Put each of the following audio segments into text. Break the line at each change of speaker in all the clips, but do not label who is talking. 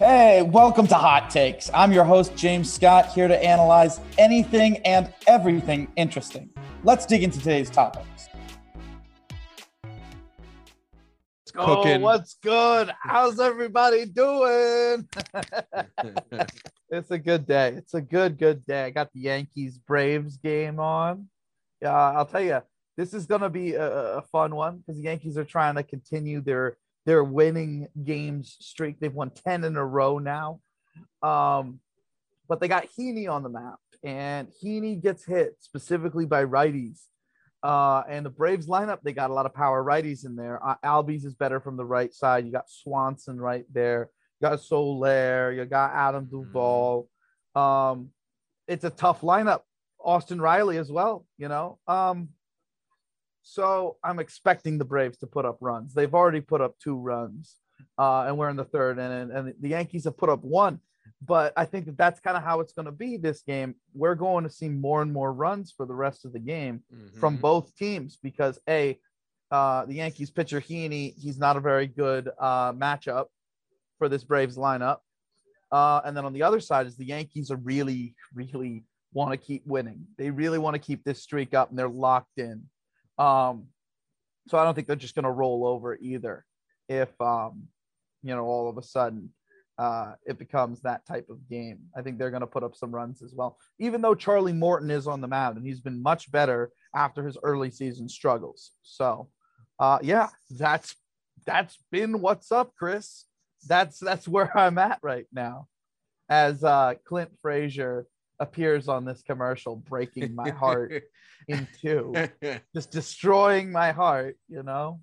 Hey, welcome to Hot Takes. I'm your host, James Scott, here to analyze anything and everything interesting. Let's dig into today's topics.
Oh, what's good? How's everybody doing? it's a good day. It's a good, good day. I got the Yankees Braves game on. Yeah, I'll tell you, this is going to be a, a fun one because the Yankees are trying to continue their their winning games streak. They've won 10 in a row now. Um, but they got Heaney on the map, and Heaney gets hit specifically by righties. Uh, and the Braves lineup, they got a lot of power righties in there. Uh, Albies is better from the right side. You got Swanson right there. You got Soler. You got Adam mm-hmm. Duvall. Um, it's a tough lineup. Austin Riley as well, you know. Um, so I'm expecting the Braves to put up runs. They've already put up two runs, uh, and we're in the third, and, and the Yankees have put up one. But I think that that's kind of how it's going to be this game. We're going to see more and more runs for the rest of the game mm-hmm. from both teams because a uh, the Yankees pitcher Heaney, he's not a very good uh, matchup for this Braves lineup. Uh, and then on the other side is the Yankees are really, really want to keep winning. They really want to keep this streak up, and they're locked in. Um, so I don't think they're just going to roll over either. If um, you know, all of a sudden uh, it becomes that type of game, I think they're going to put up some runs as well. Even though Charlie Morton is on the mound and he's been much better after his early season struggles. So, uh, yeah, that's that's been what's up, Chris. That's that's where I'm at right now. As uh, Clint Frazier appears on this commercial, breaking my heart in two, just destroying my heart. You know,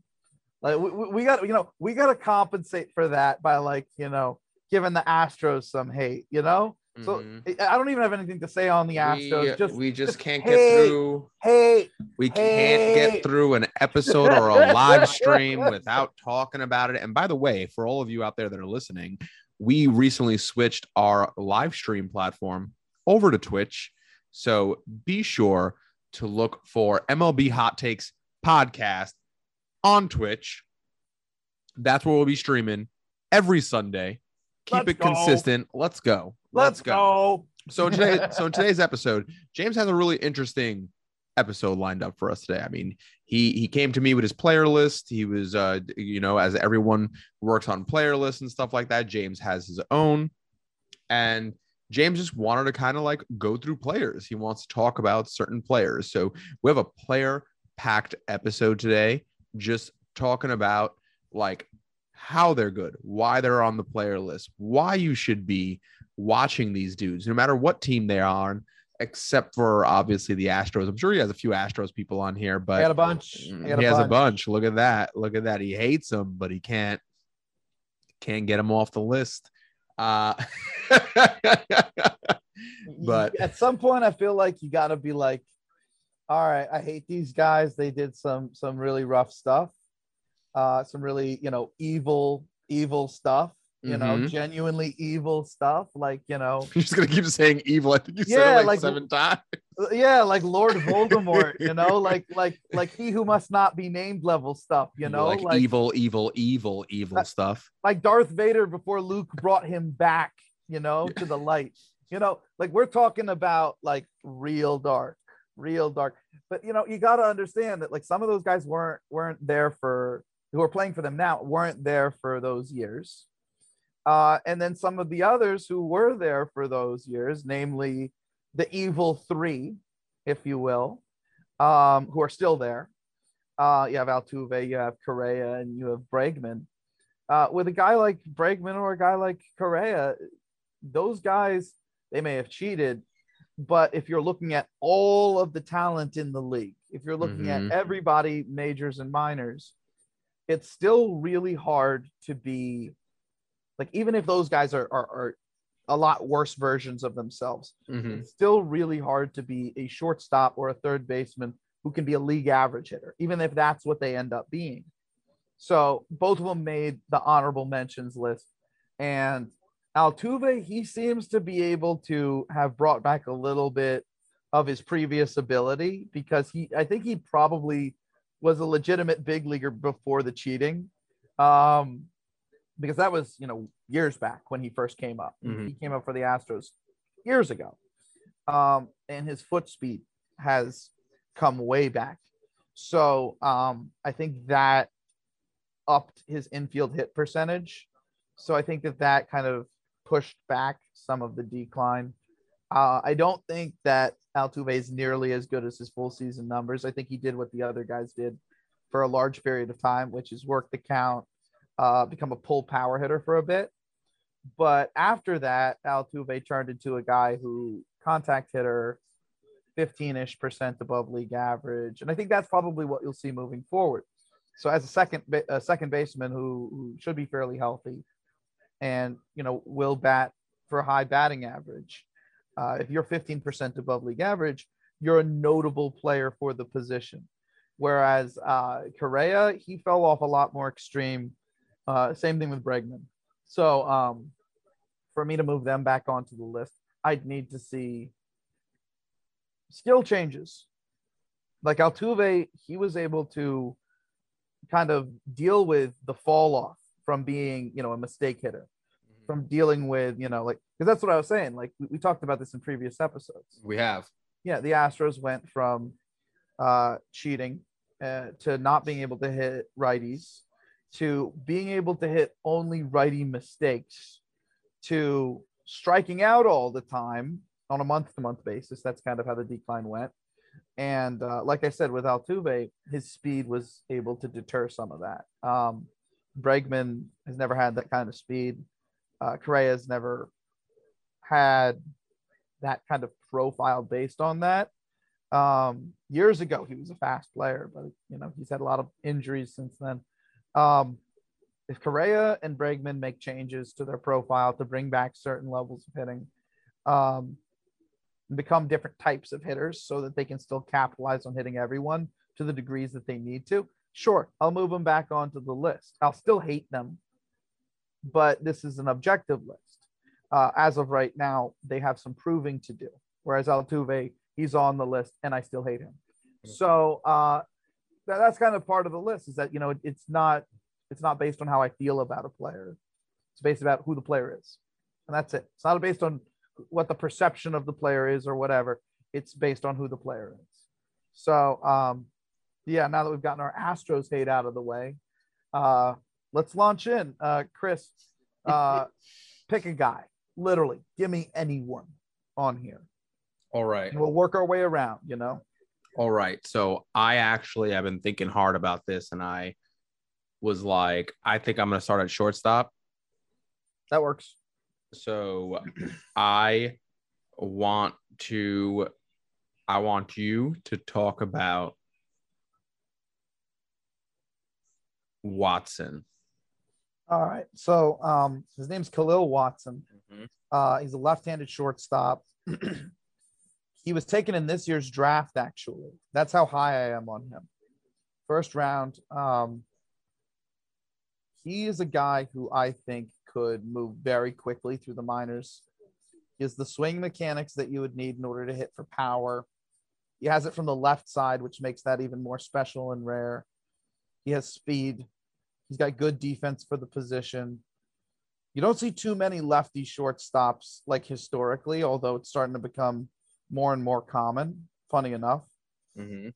like we, we got you know we got to compensate for that by like you know giving the Astros some hate. You know. So mm-hmm. I don't even have anything to say on the Astros.
We,
just
we just,
just
can't get through.
Hey,
we can't get through an episode or a live stream without talking about it. And by the way, for all of you out there that are listening, we recently switched our live stream platform over to Twitch. So be sure to look for MLB Hot Takes podcast on Twitch. That's where we'll be streaming every Sunday. Keep Let's it go. consistent. Let's go.
Let's, Let's go. go.
So today, so in today's episode, James has a really interesting episode lined up for us today. I mean, he he came to me with his player list. He was uh you know, as everyone works on player lists and stuff like that, James has his own. And James just wanted to kind of like go through players. He wants to talk about certain players. So we have a player packed episode today, just talking about like how they're good, why they're on the player list, why you should be watching these dudes, no matter what team they are on, except for obviously the Astros. I'm sure he has a few Astros people on here, but
he had a bunch.
Mm, he, he a has bunch. a bunch. Look at that. Look at that. He hates them, but he can't can't get them off the list. Uh, but
at some point, I feel like you got to be like, all right, I hate these guys. They did some some really rough stuff, uh, some really you know evil evil stuff. You mm-hmm. know, genuinely evil stuff. Like you know,
you're just gonna keep saying evil. I think you yeah, said it like, like seven times.
Uh, yeah, like Lord Voldemort. you know, like like like he who must not be named level stuff. You know,
like, like evil, evil, evil, evil stuff.
Like Darth Vader before Luke brought him back. You know, to the light. You know, like we're talking about like real dark, real dark. But you know, you got to understand that like some of those guys weren't weren't there for who are playing for them now weren't there for those years. Uh, and then some of the others who were there for those years, namely the evil three, if you will, um, who are still there. Uh, you have Altuve, you have Correa, and you have Bregman. Uh, with a guy like Bregman or a guy like Correa, those guys they may have cheated, but if you're looking at all of the talent in the league, if you're looking mm-hmm. at everybody, majors and minors, it's still really hard to be like, even if those guys are, are, are a lot worse versions of themselves, mm-hmm. it's still really hard to be a shortstop or a third baseman who can be a league average hitter, even if that's what they end up being. So both of them made the honorable mentions list. And Altuve, he seems to be able to have brought back a little bit of his previous ability because he, I think he probably was a legitimate big leaguer before the cheating. Um, because that was, you know, years back when he first came up.
Mhm.
He came up for the Astros years ago. Um, and his foot speed has come way back. So um, I think that upped his infield hit percentage. So I think that that kind of pushed back some of the decline. Uh, I don't think that Altuve is nearly as good as his full season numbers. I think he did what the other guys did for a large period of time, which is work the count, uh, become a pull power hitter for a bit. But after that, Altuve turned into a guy who contact hitter, 15 ish percent above league average. And I think that's probably what you'll see moving forward. So as a second a second baseman who, who should be fairly healthy and you know will bat for a high batting average. Uh, if you're 15% above league average, you're a notable player for the position. Whereas uh, Correa, he fell off a lot more extreme. Uh, same thing with Bregman. So um, for me to move them back onto the list, I'd need to see skill changes. Like Altuve, he was able to kind of deal with the fall off from being, you know, a mistake hitter, from dealing with, you know, like, because that's what I was saying. Like, we, we talked about this in previous episodes.
We have.
Yeah, the Astros went from uh, cheating uh, to not being able to hit righties to being able to hit only righty mistakes to striking out all the time on a month to month basis. That's kind of how the decline went. And uh, like I said, with Altuve, his speed was able to deter some of that. Um, Bregman has never had that kind of speed. Uh, Correa has never had that kind of profile based on that. Um, years ago, he was a fast player, but you know he's had a lot of injuries since then. Um, if Correa and Bregman make changes to their profile to bring back certain levels of hitting, um, become different types of hitters so that they can still capitalize on hitting everyone to the degrees that they need to, sure, I'll move them back onto the list. I'll still hate them, but this is an objective list. Uh, as of right now, they have some proving to do. Whereas Altuve, he's on the list, and I still hate him. So uh, that, that's kind of part of the list. Is that you know it, it's not it's not based on how I feel about a player. It's based about who the player is, and that's it. It's not based on what the perception of the player is or whatever. It's based on who the player is. So um, yeah, now that we've gotten our Astros hate out of the way, uh, let's launch in. Uh, Chris, uh, pick a guy. Literally, give me anyone on here.
All right.
And we'll work our way around, you know?
All right. So I actually have been thinking hard about this and I was like, I think I'm going to start at shortstop.
That works.
So I want to I want you to talk about Watson.
All right. So um, his name's Khalil Watson. Uh, he's a left-handed shortstop. he was taken in this year's draft. Actually, that's how high I am on him. First round. Um, he is a guy who I think could move very quickly through the minors. He has the swing mechanics that you would need in order to hit for power. He has it from the left side, which makes that even more special and rare. He has speed. He's got good defense for the position. You don't see too many lefty shortstops like historically, although it's starting to become more and more common, funny enough.
Mm-hmm.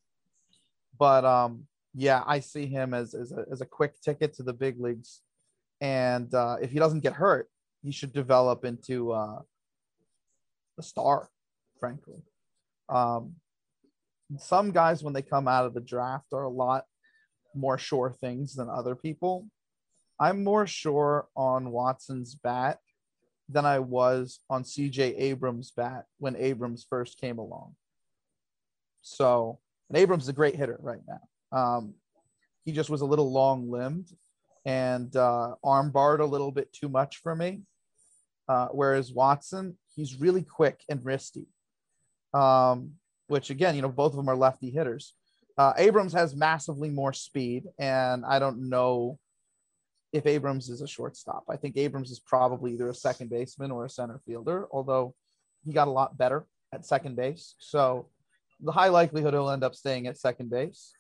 But um, yeah, I see him as, as, a, as a quick ticket to the big leagues. And uh, if he doesn't get hurt, he should develop into uh, a star, frankly. Um, some guys, when they come out of the draft, are a lot more sure things than other people. I'm more sure on Watson's bat than I was on CJ Abrams' bat when Abrams first came along. So, and Abrams is a great hitter right now. Um, he just was a little long limbed and uh, arm barred a little bit too much for me. Uh, whereas Watson, he's really quick and wristy, um, which again, you know, both of them are lefty hitters. Uh, Abrams has massively more speed, and I don't know if Abrams is a shortstop. I think Abrams is probably either a second baseman or a center fielder, although he got a lot better at second base. So the high likelihood he'll end up staying at second base.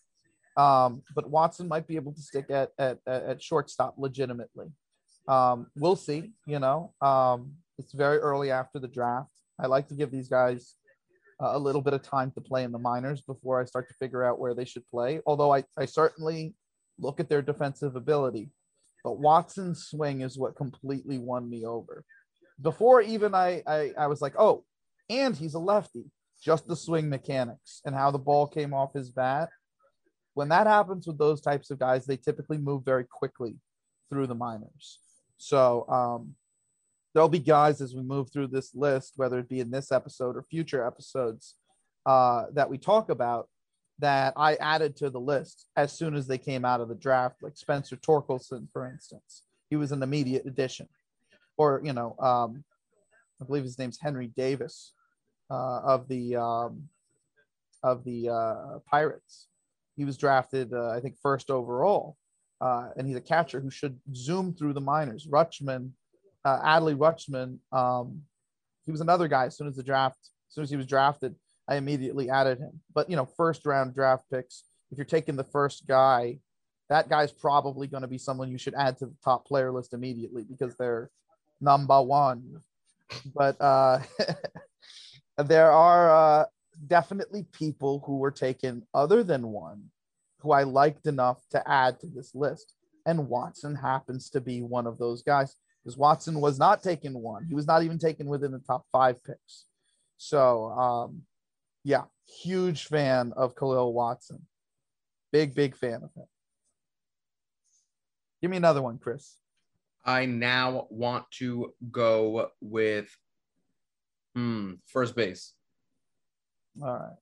Um, but Watson might be able to stick at, at, at shortstop legitimately. Um, we'll see. You know, um, it's very early after the draft. I like to give these guys uh, a little bit of time to play in the minors before I start to figure out where they should play. Although I, I certainly look at their defensive ability, but Watson's swing is what completely won me over. Before even I, I, I was like, oh, and he's a lefty. Just the swing mechanics and how the ball came off his bat. When that happens with those types of guys, they typically move very quickly through the minors. So um, there'll be guys as we move through this list, whether it be in this episode or future episodes uh, that we talk about, that I added to the list as soon as they came out of the draft, like Spencer Torkelson, for instance. He was an immediate addition. Or, you know, um, I believe his name's Henry Davis uh, of the um, of the uh, Pirates. He was drafted, uh, I think, first overall, uh, and he's a catcher who should zoom through the minors. Rutschman uh, Adley Rutschman, um, he was another guy. As soon as the draft, as soon as he was drafted, I immediately added him. But you know, first round draft picks. If you're taking the first guy, that guy's probably going to be someone you should add to the top player list immediately because they're number one. But uh, there are uh, definitely people who were taken other than one who I liked enough to add to this list. And Watson happens to be one of those guys because Watson was not taken one. He was not even taken within the top five picks. So, um, yeah, huge fan of Khalil Watson. Big, big fan of him. Give me another one, Chris.
I now want to go with hmm, first base.
All right.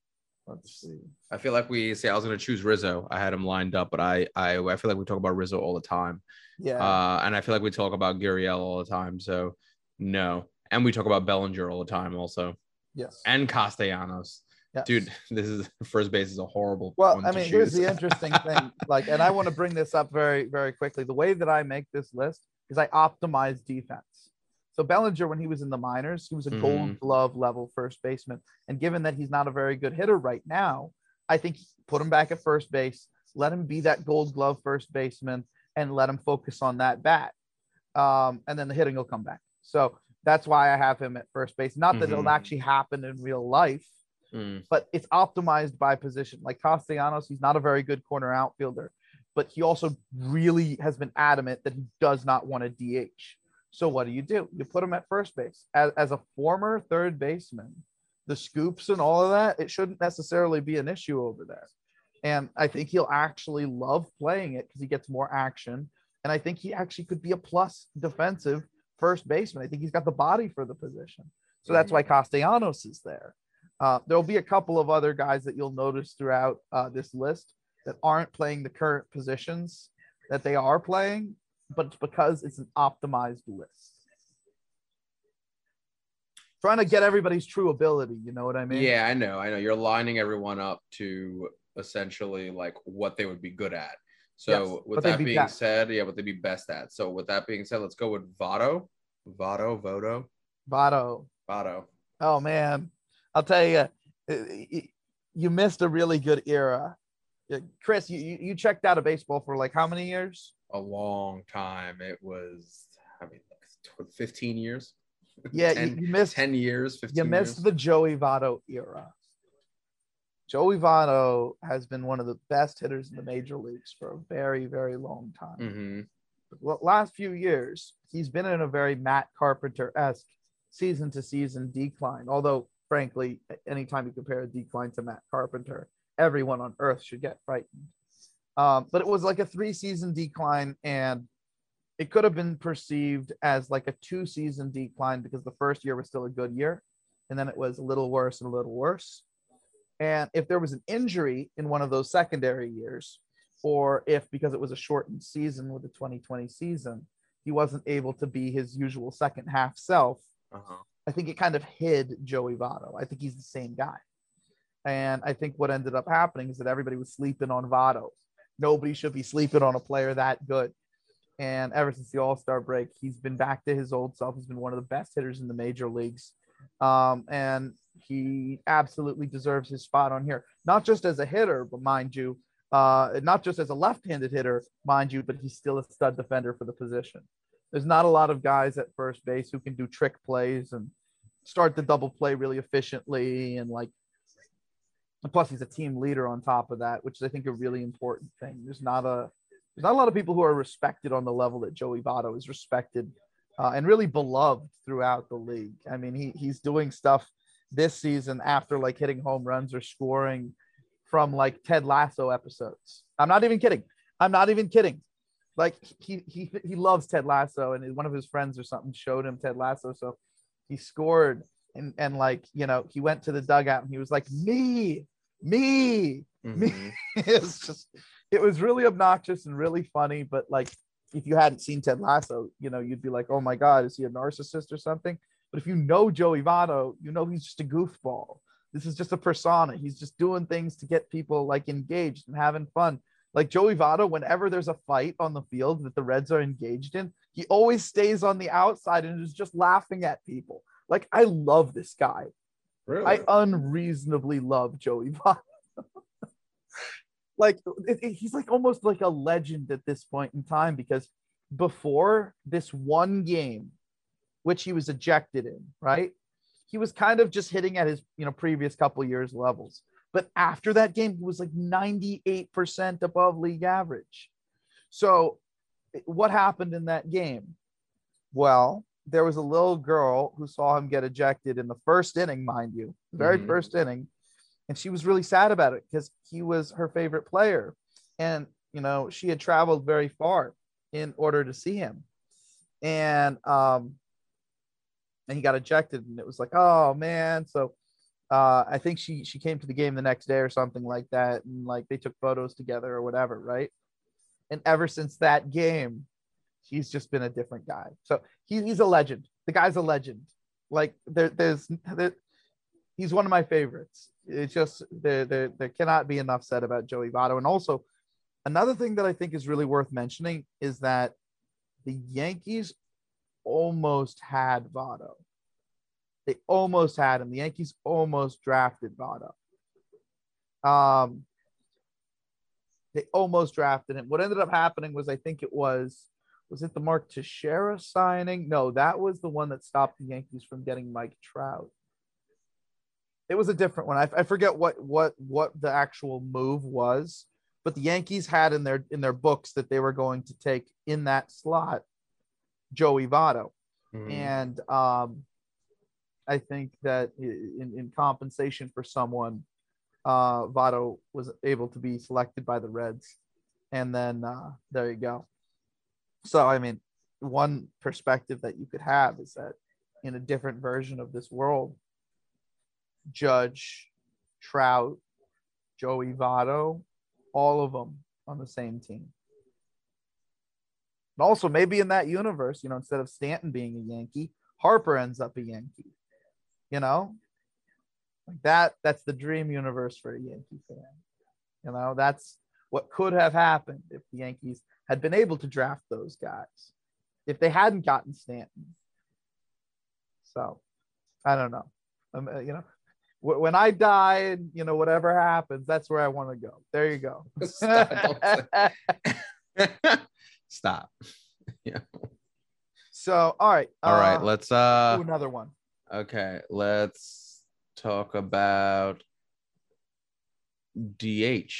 Let's see.
I feel like we say I was going to choose Rizzo. I had him lined up, but I, I I feel like we talk about Rizzo all the time.
Yeah.
Uh, and I feel like we talk about Gurriel all the time. So no. And we talk about Bellinger all the time also.
Yes.
And Castellanos. Dude, this is first base is a horrible.
Well, I mean, here's the interesting thing. Like, and I want to bring this up very, very quickly. The way that I make this list is I optimize defense. So Bellinger, when he was in the minors, he was a gold
Mhm.
glove level first baseman. And given that he's not a very good hitter right now, I think put him back at first base, let him be that gold glove first baseman, and let him focus on that bat. Um, and then the hitting will come back. So that's why I have him at first base. Not that it'll
Mhm.
actually happen in real life,
Mm,
but it's optimized by position. Like Castellanos, he's not a very good corner outfielder, but he also really has been adamant that he does not want a DH. So what do you do? You put him at first base. As, as a former third baseman, the scoops and all of that, it shouldn't necessarily be an issue over there. And I think he'll actually love playing it because he gets more action. And I think he actually could be a plus defensive first baseman. I think he's got the body for the position. So that's why Castellanos is there. Uh, there'll be a couple of other guys that you'll notice throughout uh, this list that aren't playing the current positions that they are playing, but it's because it's an optimized list. Trying to get everybody's true ability, you know what I mean?
yeah, I know. I know. You're lining everyone up to essentially like what they would be good at. So
Yes,
with that
be
being
best.
said, yeah, what they'd be best at. So with that being said, let's go with Votto. Votto, Voto,
Votto.
Votto.
Oh man, I'll tell you, you missed a really good era. Chris, you, you checked out of baseball for like how many years?
A long time. It was, I mean, 15 years,
Yeah, you-
10
you, missed
10 years, 15
you missed
years.
the Joey Votto era. Joey Votto has been one of the best hitters in the major leagues for a very, very long time.
hmm
The last few years, he's been in a very Matt Carpenter esque season to season decline. Although, frankly, anytime you compare a decline to Matt Carpenter, everyone on earth should get frightened. Um, but it was like a three season decline, and it could have been perceived as like a two season decline because the first year was still a good year, and then it was a little worse and a little worse. And if there was an injury in one of those secondary years, or if because it was a shortened season with the 2020 season, he wasn't able to be his usual second half self,
Uh-huh.
I think it kind of hid Joey Votto. I think he's the same guy. And I think what ended up happening is that everybody was sleeping on Votto. Nobody should be sleeping on a player that good. And ever since the All Star break, he's been back to his old self. He's been one of the best hitters in the major leagues. Um, and he absolutely deserves his spot on here, not just as a hitter, but mind you, uh, not just as a left handed hitter, mind you, but he's still a stud defender for the position. There's not a lot of guys at first base who can do trick plays and start the double play really efficiently and like and plus he's a team leader on top of that, which is I think a really important thing. There's not a there's not a lot of people who are respected on the level that Joey Votto is respected uh, and really beloved throughout the league. I mean, he he's doing stuff this season after like hitting home runs or scoring from like Ted Lasso episodes. I'm not even kidding. I'm not even kidding. Like he he he loves Ted Lasso, and one of his friends or something showed him Ted Lasso, so he scored and and like you know he went to the dugout and he was like me me mm-hmm. me. it's just it was really obnoxious and really funny, but like if you hadn't seen Ted Lasso, you know you'd be like, oh my god, is he a narcissist or something? But if you know Joey Votto, you know he's just a goofball. This is just a persona. He's just doing things to get people like engaged and having fun. Like Joey Votto, whenever there's a fight on the field that the Reds are engaged in, he always stays on the outside and is just laughing at people. Like I love this guy. Really? I unreasonably love Joey Votto. like it, it, he's like almost like a legend at this point in time because before this one game, which he was ejected in, right? He was kind of just hitting at his you know previous couple years levels. But after that game, he was like 98% above league average. So, what happened in that game? Well, there was a little girl who saw him get ejected in the first inning, mind you, very mm-hmm. first inning. And she was really sad about it because he was her favorite player. And, you know, she had traveled very far in order to see him. And, um, and he got ejected and it was like, oh man. So uh, I think she she came to the game the next day or something like that, and like they took photos together or whatever, right? And ever since that game, he's just been a different guy. So he, he's a legend. The guy's a legend. Like there, there's there, he's one of my favorites. It's just there, there there cannot be enough said about Joey Votto. And also another thing that I think is really worth mentioning is that the Yankees almost had Votto. They almost had him. The Yankees almost drafted Votto. Um, they almost drafted him. What ended up happening was I think it was was it the Mark Teixeira signing? No, that was the one that stopped the Yankees from getting Mike Trout. It was a different one. I, I forget what what what the actual move was, but the Yankees had in their in their books that they were going to take in that slot Joey Votto. Mm-hmm. And um, I think that in, in compensation for someone, uh, Votto was able to be selected by the Reds. And then uh, there you go. So, I mean, one perspective that you could have is that in a different version of this world, Judge, Trout, Joey Votto, all of them on the same team. And also, maybe in that universe, you know, instead of Stanton being a Yankee, Harper ends up a Yankee you know like that that's the dream universe for a yankee fan. You know that's what could have happened if the yankees had been able to draft those guys if they hadn't gotten stanton. So i don't know. Um, uh, you know when i die and you know whatever happens that's where i want to go. There you go.
Stop, stop. yeah.
So all right
all uh, right let's uh
another one.
Okay, let's talk about DH.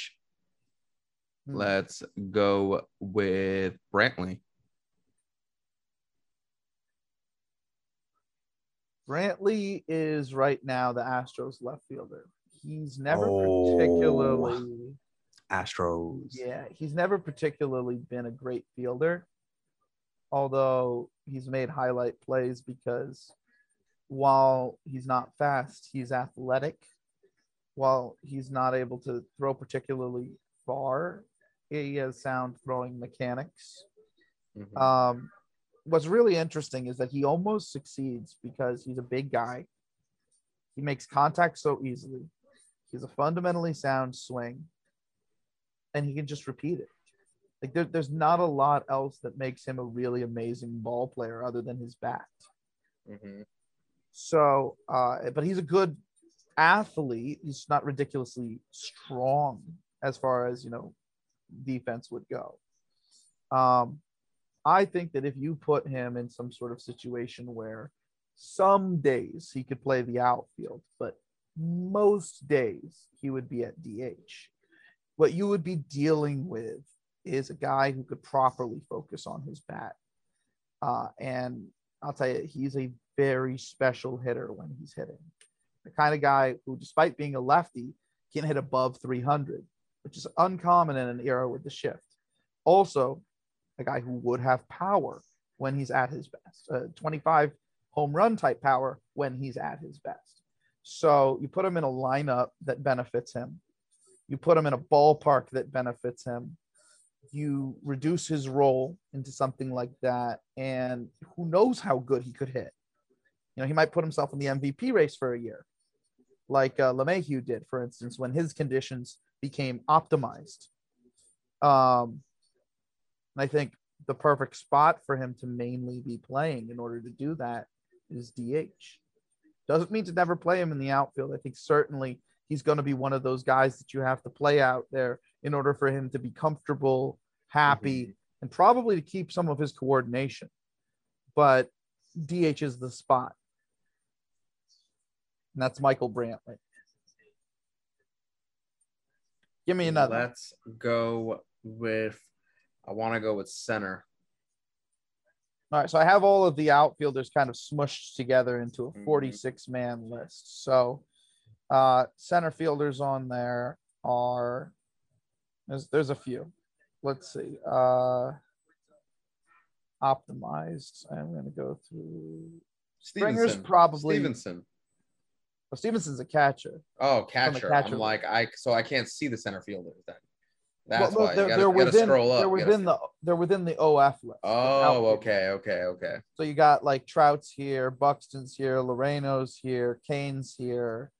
Hmm. Let's go with Brantley.
Brantley is right now the Astros left fielder. He's never oh, particularly
Astros.
Yeah, he's never particularly been a great fielder. Although he's made highlight plays because while he's not fast, he's athletic. While he's not able to throw particularly far, he has sound throwing mechanics. Mm-hmm. Um, what's really interesting is that he almost succeeds because he's a big guy. He makes contact so easily. He's a fundamentally sound swing, and he can just repeat it. Like there, there's not a lot else that makes him a really amazing ball player other than his bat. Mm-hmm. So, uh, but he's a good athlete. He's not ridiculously strong as far as you know defense would go. Um, I think that if you put him in some sort of situation where some days he could play the outfield, but most days he would be at DH. What you would be dealing with is a guy who could properly focus on his bat. Uh, and I'll tell you, he's a very special hitter when he's hitting. The kind of guy who, despite being a lefty, can hit above 300, which is uncommon in an era with the shift. Also, a guy who would have power when he's at his best, uh, 25 home run type power when he's at his best. So you put him in a lineup that benefits him. You put him in a ballpark that benefits him. You reduce his role into something like that. And who knows how good he could hit. You know, he might put himself in the MVP race for a year, like uh, LeMahieu did, for instance, when his conditions became optimized. Um, I think the perfect spot for him to mainly be playing in order to do that is DH. Doesn't mean to never play him in the outfield. I think certainly he's going to be one of those guys that you have to play out there in order for him to be comfortable, happy, mm-hmm. and probably to keep some of his coordination. But DH is the spot. And that's Michael Brantley. Give me another.
Let's go with I want to go with center.
All right, so I have all of the outfielders kind of smushed together into a mm-hmm. 46 man list. So uh center fielders on there are there's there's a few. Let's see. Uh optimized. I'm gonna go through Springer's probably
Stephenson.
Well, Stephenson's a catcher.
Oh, catcher. catcher. I'm like I so I can't see the center fielder then. That's
well, why they're, gotta, they're within, They're within the they're within the OF list.
Oh, okay, okay, okay.
So you got like Trout's here, Buxton's here, Laureano's here, Cain's here,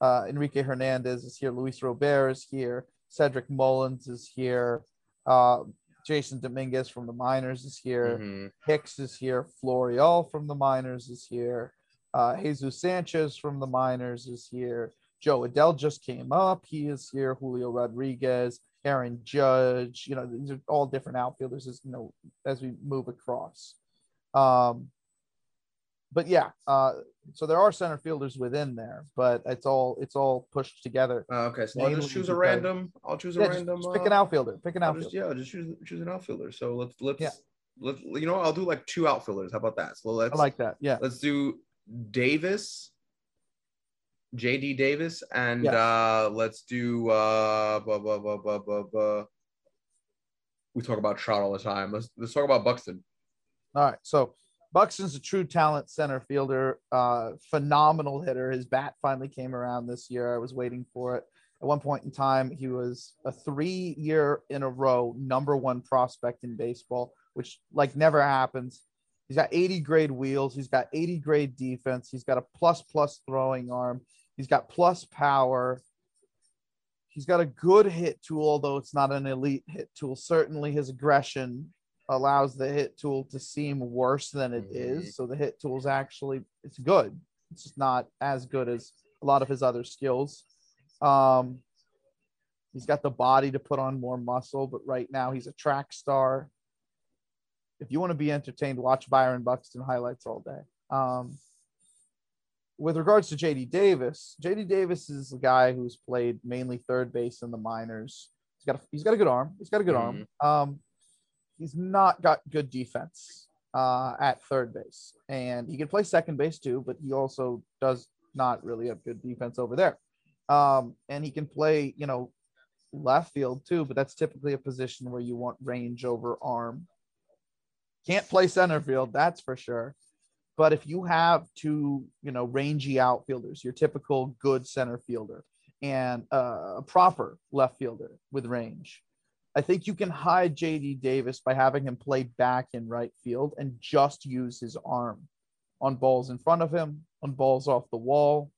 uh, Enrique Hernandez is here, Luis Robert is here, Cedric Mullins is here, uh, Jasson Dominguez from the minors is here, mm-hmm. Hicks is here, Florial from the minors is here, uh, Jesus Sanchez from the minors is here. Jo Adell just came up. He is here. Julio Rodriguez. Aaron Judge. You know, these are all different outfielders as you know as we move across. Um, but yeah, uh, so there are center fielders within there, but it's all it's all pushed together.
Uh, okay, so I'll just choose a random. I'll choose a yeah, random.
Just, pick an uh, outfielder. Pick an outfielder.
Just, yeah, I'll just choose choose an outfielder. So let's let's yeah. let's you know I'll do like two outfielders. How about that? So let's
I like that. Yeah.
Let's do Davis JD Davis, and yes. uh, let's do uh, blah, blah, blah, blah, blah, blah. we talk about Trout all the time. Let's let's talk about Buxton.
All right, so Buxton's a true talent center fielder, uh, phenomenal hitter. His bat finally came around this year. I was waiting for it. At one point in time, he was a three year in a row number one prospect in baseball, which like never happens. He's got 80 grade wheels. He's got 80 grade defense. He's got a plus plus throwing arm. He's got plus power. He's got a good hit tool, although it's not an elite hit tool. Certainly, his aggression allows the hit tool to seem worse than it mm-hmm. is. So the hit tool is actually it's good. It's just not as good as a lot of his other skills. Um, he's got the body to put on more muscle, but right now he's a track star. If you want to be entertained, watch Byron Buxton highlights all day. Um, with regards to JD Davis, JD Davis is a guy who's played mainly third base in the minors. He's got a, he's got a good arm. He's got a good mm-hmm. arm. Um, he's not got good defense uh, at third base, and he can play second base too, but he also does not really have good defense over there. Um, and he can play, you know, left field too, but that's typically a position where you want range over arm. Can't play center field, that's for sure. But if you have two, you know, rangy outfielders, your typical good center fielder and a proper left fielder with range, I think you can hide JD Davis by having him play back in right field and just use his arm on balls in front of him, on balls off the wall.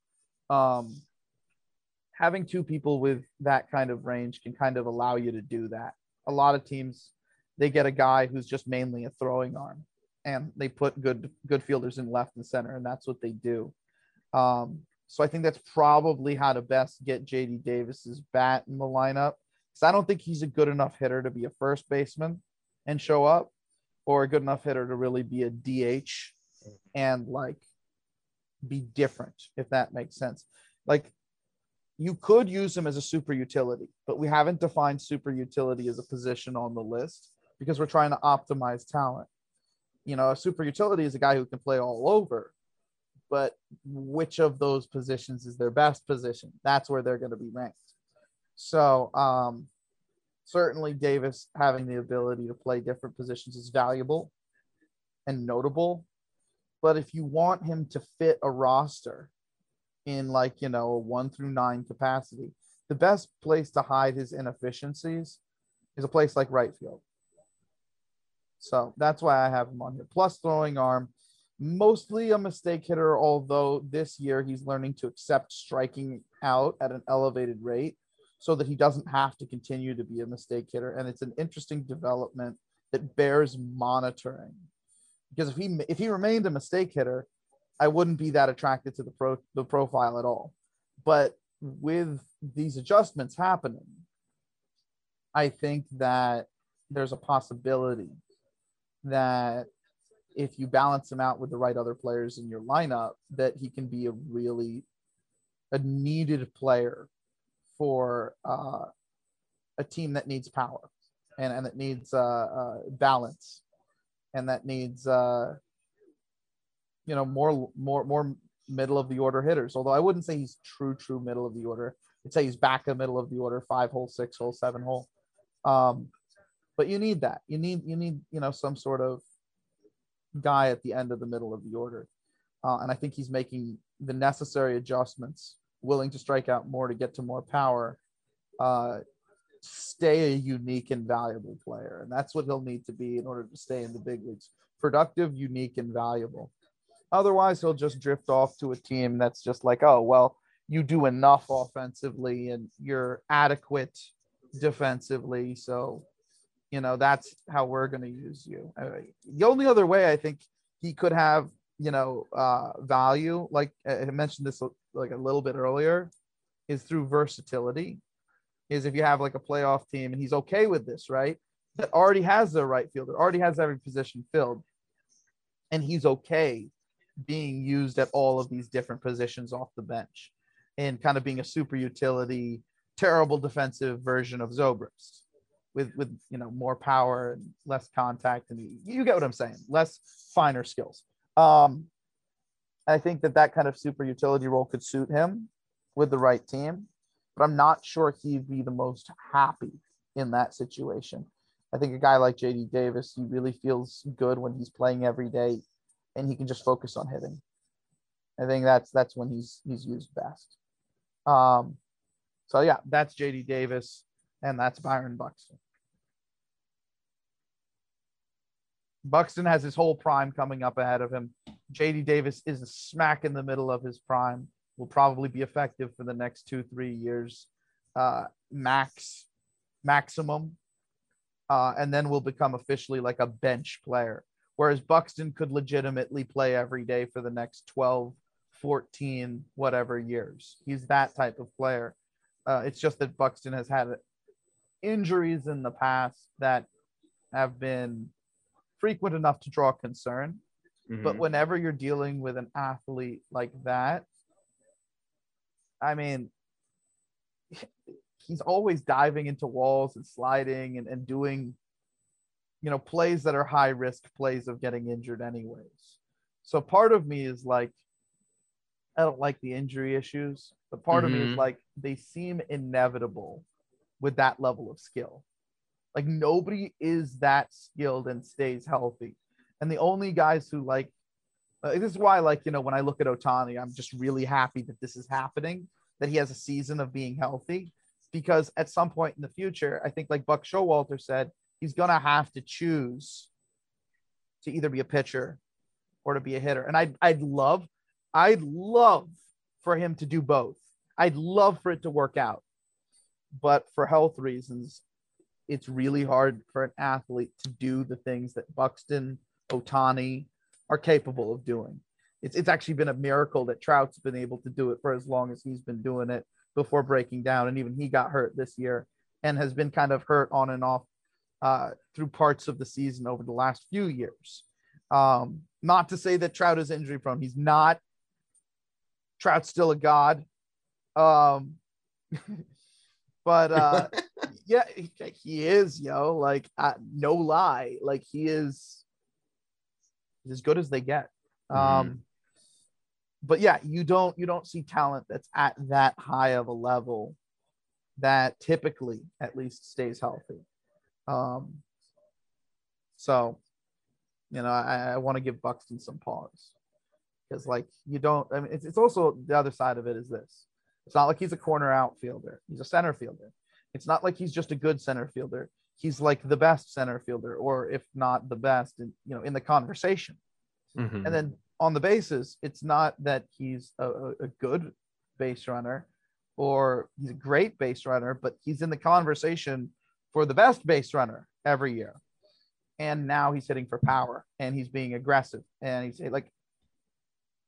Um, having two people with that kind of range can kind of allow you to do that. A lot of teams, they get a guy who's just mainly a throwing arm and they put good good fielders in left and center, and that's what they do. Um, so I think that's probably how to best get JD Davis's bat in the lineup. Because I don't think he's a good enough hitter to be a first baseman and show up, or a good enough hitter to really be a DH and like be different, if that makes sense. Like you could use him as a super utility, but we haven't defined super utility as a position on the list because we're trying to optimize talent. You know, a super utility is a guy who can play all over, but which of those positions is their best position? That's where they're going to be ranked. So, um, certainly Davis having the ability to play different positions is valuable and notable. But if you want him to fit a roster in like, you know, a one through nine capacity, the best place to hide his inefficiencies is a place like right field. So that's why I have him on here. Plus throwing arm, mostly a mistake hitter, although this year he's learning to accept striking out at an elevated rate so that he doesn't have to continue to be a mistake hitter. And it's an interesting development that bears monitoring. Because if he if he remained a mistake hitter, I wouldn't be that attracted to the pro the profile at all. But with these adjustments happening, I think that there's a possibility that if you balance him out with the right other players in your lineup, that he can be a really a needed player for uh, a team that needs power and, and that needs uh, uh, balance and that needs uh, you know more more more middle of the order hitters. Although I wouldn't say he's true true middle of the order. I'd say he's back in the middle of the order, five hole, six hole, seven hole. Um, but you need that. You need you need you know some sort of guy at the end of the middle of the order, uh, and I think he's making the necessary adjustments willing to strike out more to get to more power, uh, stay a unique and valuable player. And that's what he'll need to be in order to stay in the big leagues productive, unique, and valuable. Otherwise, he'll just drift off to a team that's just like, oh, well, you do enough offensively and you're adequate defensively. So, you know, that's how we're going to use you. The only other way I think he could have you know uh value like i mentioned this like a little bit earlier is through versatility is if you have like a playoff team and he's okay with this right? That already has their right fielder already has every position filled and he's okay being used at all of these different positions off the bench and kind of being a super utility terrible defensive version of zobrist with with you know more power and less contact and you get what i'm saying less finer skills. Um, I think that that kind of super utility role could suit him with the right team, but I'm not sure he'd be the most happy in that situation. I think a guy like JD Davis, he really feels good when he's playing every day and he can just focus on hitting. I think that's that's when he's he's used best. Um, so yeah, that's JD Davis and that's Byron Buxton. Buxton has his whole prime coming up ahead of him. JD Davis is a smack in the middle of his prime. Will probably be effective for the next two, three years, uh, max, maximum, uh, and then will become officially like a bench player. Whereas Buxton could legitimately play every day for the next 12, 14, whatever years. He's that type of player. Uh, it's just that Buxton has had injuries in the past that have been frequent enough to draw concern. Mm-hmm. But whenever you're dealing with an athlete like that, I mean, he's always diving into walls and sliding and, and doing, you know, plays that are high risk plays of getting injured, anyways. So part of me is like, I don't like the injury issues, but part mm-hmm. of me is mm-hmm. like, they seem inevitable with that level of skill. Like nobody is that skilled and stays healthy. And the only guys who like uh, this is why like you know when I look at Ohtani, I'm just really happy that this is happening, that he has a season of being healthy because at some point in the future, I think like Buck Showalter said, he's gonna have to choose to either be a pitcher or to be a hitter. And I'd I'd love, I'd love for him to do both. I'd love for it to work out. But for health reasons, it's really hard for an athlete to do the things that Buxton, Ohtani are capable of doing. It's, it's actually been a miracle that Trout's been able to do it for as long as he's been doing it before breaking down. And even he got hurt this year and has been kind of hurt on and off uh, through parts of the season over the last few years. Um, not to say that Trout is injury prone. He's not. Trout's still a god. Um, but uh, yeah, he, he, is, yo. Like, uh, no lie, like he is as good as they get. Um, mm-hmm. but yeah, you don't you don't see talent that's at that high of a level that typically at least stays healthy. Um, so, you know, I, I want to give Buxton some pause because, like, you don't. I mean, it's, it's also the other side of it is this: it's not like he's a corner outfielder; he's a center fielder. It's not like he's just a good center fielder. He's like the best center fielder, or if not the best, in, you know, in the conversation. Mm-hmm. And then on the bases, it's not that he's a, a good base runner or he's a great base runner, but he's in the conversation for the best base runner every year. And now he's hitting for power and he's being aggressive. And he's like,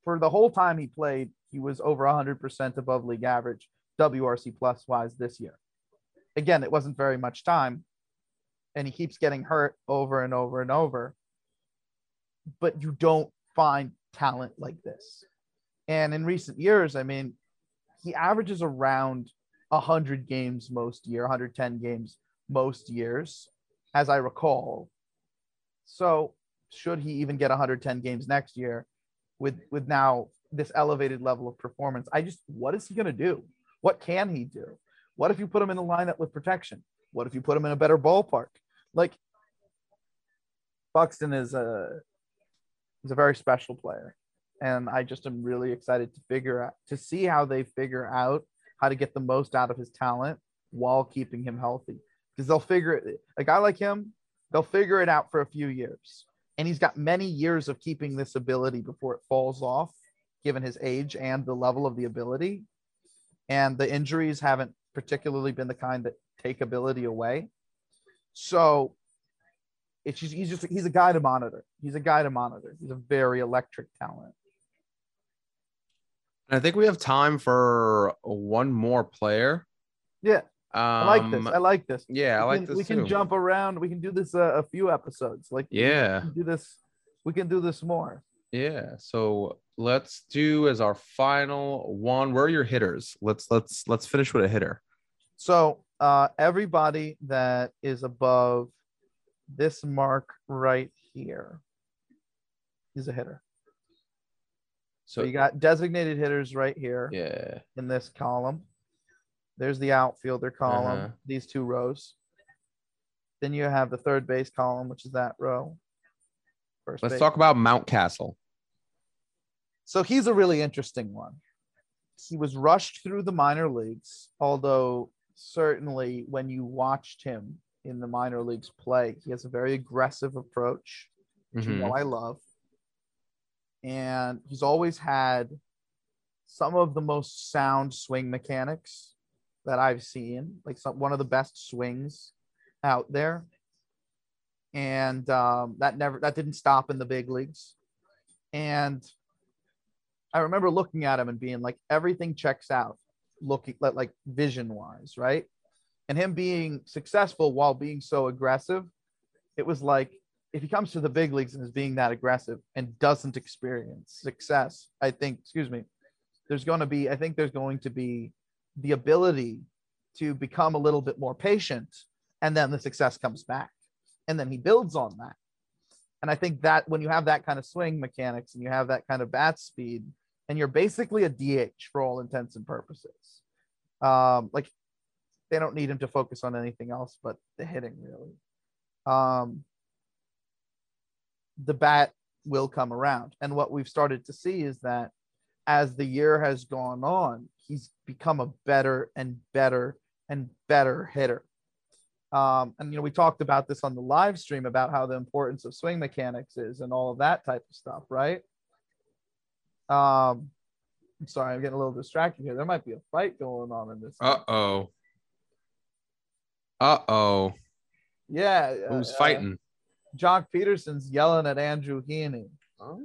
for the whole time he played, he was over 100% above league average, WRC plus wise this year. Again, it wasn't very much time. And he keeps getting hurt over and over and over. But you don't find talent like this. And in recent years, I mean, he averages around 100 games most year, 110 games most years, as I recall. So, should he even get 110 games next year with with now this elevated level of performance? I just what is he going to do? What can he do? What if you put him in the lineup with protection? What if you put him in a better ballpark? Like Buxton is a he's a very special player and I just am really excited to figure out to see how they figure out how to get the most out of his talent while keeping him healthy. Because they'll figure it a guy like him, they'll figure it out for a few years. And he's got many years of keeping this ability before it falls off, given his age and the level of the ability. And the injuries haven't particularly been the kind that take ability away. So it's just, he's just he's a guy to monitor. He's a guy to monitor. He's a very electric talent.
I think we have time for one more player.
Yeah. Um, I like this. I like this.
Yeah,
we
I like
can,
this.
We
too.
can jump around. We can do this uh, a few episodes. Like
yeah,
do this. We can do this more.
Yeah. So let's do as our final one. Where are your hitters? Let's let's let's finish with a hitter.
So uh, everybody that is above this mark right here is a hitter. So you got designated hitters right here.
Yeah.
In this column. There's the outfielder column, uh-huh. these two rows. Then you have the third base column, which is that row.
First Let's base. talk about Mountcastle.
So he's a really interesting one. He was rushed through the minor leagues, although certainly when you watched him in the minor leagues play, he has a very aggressive approach, which mm-hmm. you know I love and he's always had some of the most sound swing mechanics that I've seen, like some one of the best swings out there. And um, that never that didn't stop in the big leagues. And I remember looking at him and being like, everything checks out, looking like vision wise, right? And him being successful while being so aggressive, it was like if he comes to the big leagues and is being that aggressive and doesn't experience success, I think, excuse me, there's going to be, I think there's going to be the ability to become a little bit more patient and then the success comes back and then he builds on that. And I think that when you have that kind of swing mechanics and you have that kind of bat speed and you're basically a DH for all intents and purposes, um, like they don't need him to focus on anything else but the hitting really. Um, the bat will come around. And what we've started to see is that as the year has gone on, he's become a better and better and better hitter. Um, and you know, we talked about this on the live stream about how the importance of swing mechanics is and all of that type of stuff, right? Um, I'm sorry, I'm getting a little distracted here. There might be a fight going on in this.
Uh oh. Uh oh.
Yeah.
Who's uh, fighting?
Joc Pederson's yelling at Andrew Heaney. Oh.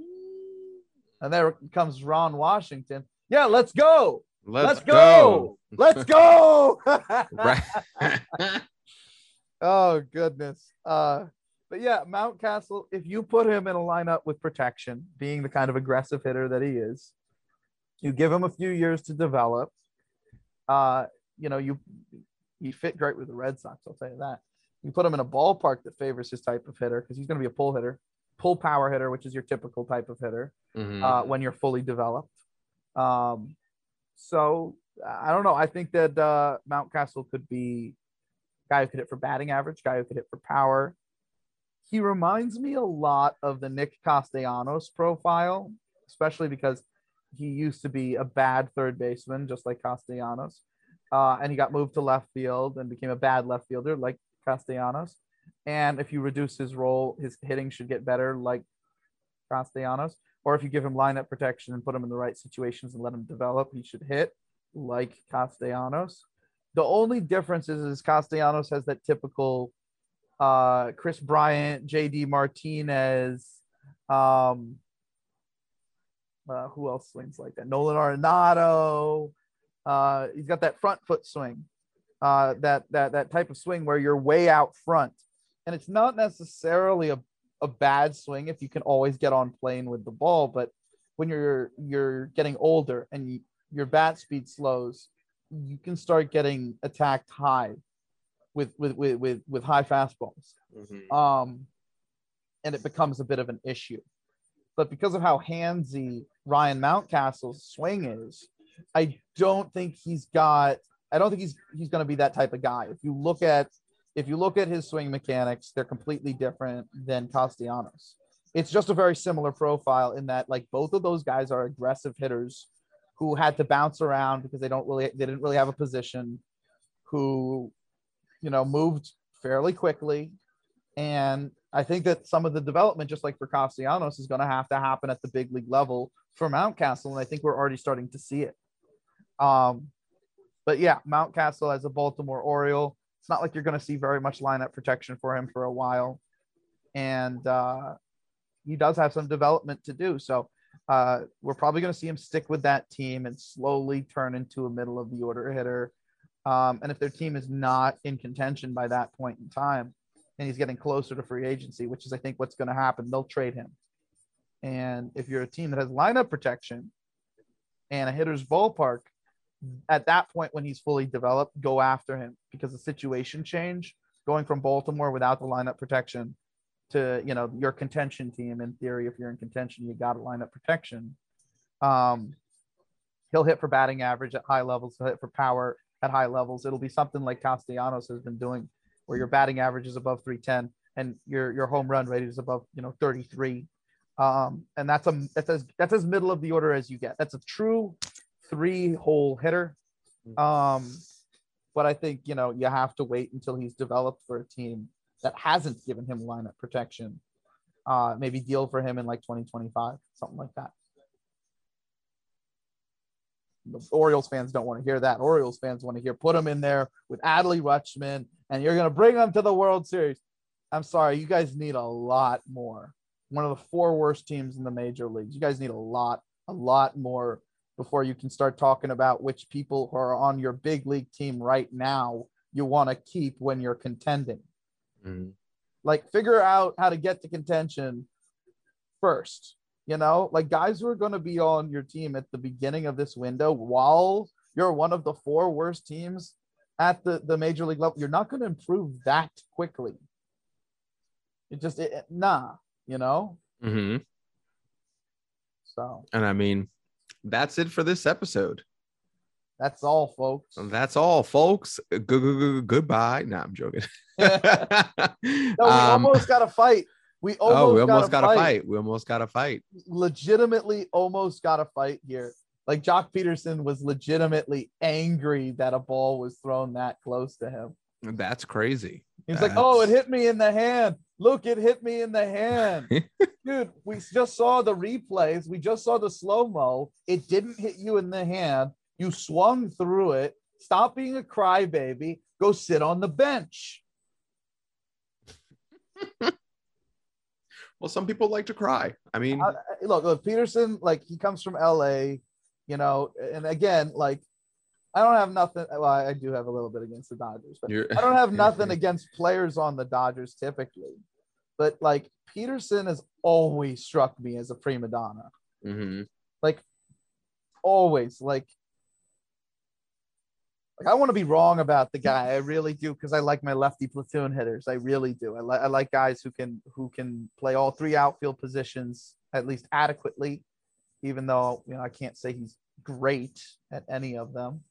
And there comes Ron Washington. Yeah, let's go. Let's, let's go. go. let's go. Oh goodness. Uh, but yeah, Mountcastle. If you put him in a lineup with protection, being the kind of aggressive hitter that he is, you give him a few years to develop. Uh, you know, you he fit great with the Red Sox. I'll tell you that. You put him in a ballpark that favors his type of hitter because he's going to be a pull hitter, pull power hitter, which is your typical type of hitter
Mhm.
uh, when you're fully developed. Um, so I don't know. I think that uh, Mountcastle could be a guy who could hit for batting average, guy who could hit for power. He reminds me a lot of the Nick Castellanos profile, especially because he used to be a bad third baseman, just like Castellanos. Uh, and he got moved to left field and became a bad left fielder, like Castellanos. And if you reduce his role, his hitting should get better, like Castellanos. Or if you give him lineup protection and put him in the right situations and let him develop, he should hit like Castellanos. The only difference is, is Castellanos has that typical uh, Kris Bryant, JD Martinez, um, uh, who else swings like that? Nolan Arenado. Uh, he's got that front foot swing, uh, that that that type of swing where you're way out front, and it's not necessarily a, a bad swing if you can always get on plane with the ball. But when you're you're getting older and you, your bat speed slows, you can start getting attacked high with with with with, with high fastballs
Mhm.
um, and it becomes a bit of an issue. But because of how handsy Ryan Mountcastle's swing is, I don't think he's got. I don't think he's he's going to be that type of guy. If you look at if you look at his swing mechanics, they're completely different than Castellanos. It's just a very similar profile in that like both of those guys are aggressive hitters who had to bounce around because they don't really they didn't really have a position, who you know moved fairly quickly and I think that some of the development, just like for Castellanos, is going to have to happen at the big league level for Mountcastle. And I think we're already starting to see it. Um, but yeah, Mountcastle as a Baltimore Oriole, it's not like you're going to see very much lineup protection for him for a while. And uh, he does have some development to do. So uh, we're probably going to see him stick with that team and slowly turn into a middle of the order hitter. Um, and if their team is not in contention by that point in time, and he's getting closer to free agency, which is I think what's going to happen. They'll trade him. And if you're a team that has lineup protection and a hitter's ballpark, at that point when he's fully developed, go after him because the situation change going from Baltimore without the lineup protection to you know your contention team. In theory, if you're in contention, you got a lineup protection. Um, he'll hit for batting average at high levels. He'll hit for power at high levels. It'll be something like Castellanos has been doing where your batting average is above 310 and your your home run rate is above you know 33 um and that's a that's as that's as middle of the order as you get. That's a true three hole hitter um but i think you know you have to wait until he's developed for a team that hasn't given him lineup protection uh maybe deal for him in like 2025 something like that the Orioles fans don't want to hear that. Orioles fans want to hear put him in there with Adley Rutschman, and you're going to bring them to the World Series. I'm sorry, you guys need a lot more. One of the four worst teams in the major leagues. You guys need a lot, a lot more before you can start talking about which people who are on your big league team right now you want to keep when you're contending.
Mhm.
Like, figure out how to get to contention first. You know, like guys who are going to be on your team at the beginning of this window while you're one of the four worst teams at the, the major league level, you're not going to improve that quickly. It just, it, it- nah, you know?
Mm-hmm.
So
And I mean, that's it for this episode.
that's all, folks.
That's all, folks. Good, good, good, goodbye. Nah, I'm joking.
No, we
Um,
almost got a fight. We almost,
oh, we almost
got
got
to
to fight. We almost got a fight.
legitimately almost got a fight here. Like Joc Pederson was legitimately angry that a ball was thrown that close to him.
That's crazy.
He's like, "Oh, it hit me in the hand. Look, it hit me in the hand." Dude, we just saw the replays. We just saw the slow mo. It didn't hit you in the hand. You swung through it. Stop being a crybaby. Go sit on the bench.
Well, some people like to cry. I mean,
I- look, look, Pederson, like he comes from LA, you know, and again, like I don't have nothing. Well, I do have a little bit against the Dodgers, but I don't have nothing against players on the Dodgers typically. But like Pederson has always struck me as a prima donna.
Mhm.
Like always, like like I want to be wrong about the guy. I really do because I like my lefty platoon hitters. I really do. I like I like guys who can who can play all three outfield positions at least adequately, even though you know I can't say he's great at any of them.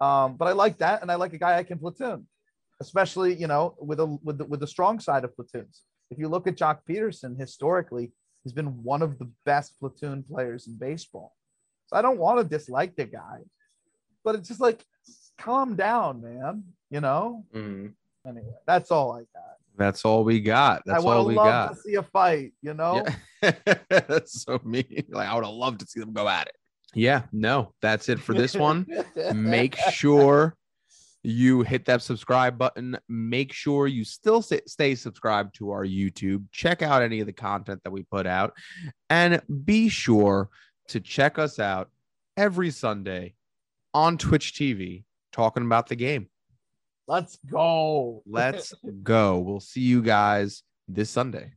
Um, but I like that, and I like a guy I can platoon, especially you know with a with the, with the strong side of platoons. If you look at Joc Pederson historically, he's been one of the best platoon players in baseball. So I don't want to dislike the guy, but it's just like calm down, man. You know.
Mhm.
Anyway, that's all I got.
That's all we got.
I
That's
would
all
have
we
loved
got.
to see a fight. You know.
Yeah. That's so mean. Like I would have loved to see them go at it. Yeah, no, that's it for this one. Make sure you hit that subscribe button. Make sure you still stay, stay subscribed to our YouTube. Check out any of the content that we put out, and be sure to check us out every Sunday on Twitch TV talking about the game.
Let's go.
Let's go. We'll see you guys this Sunday.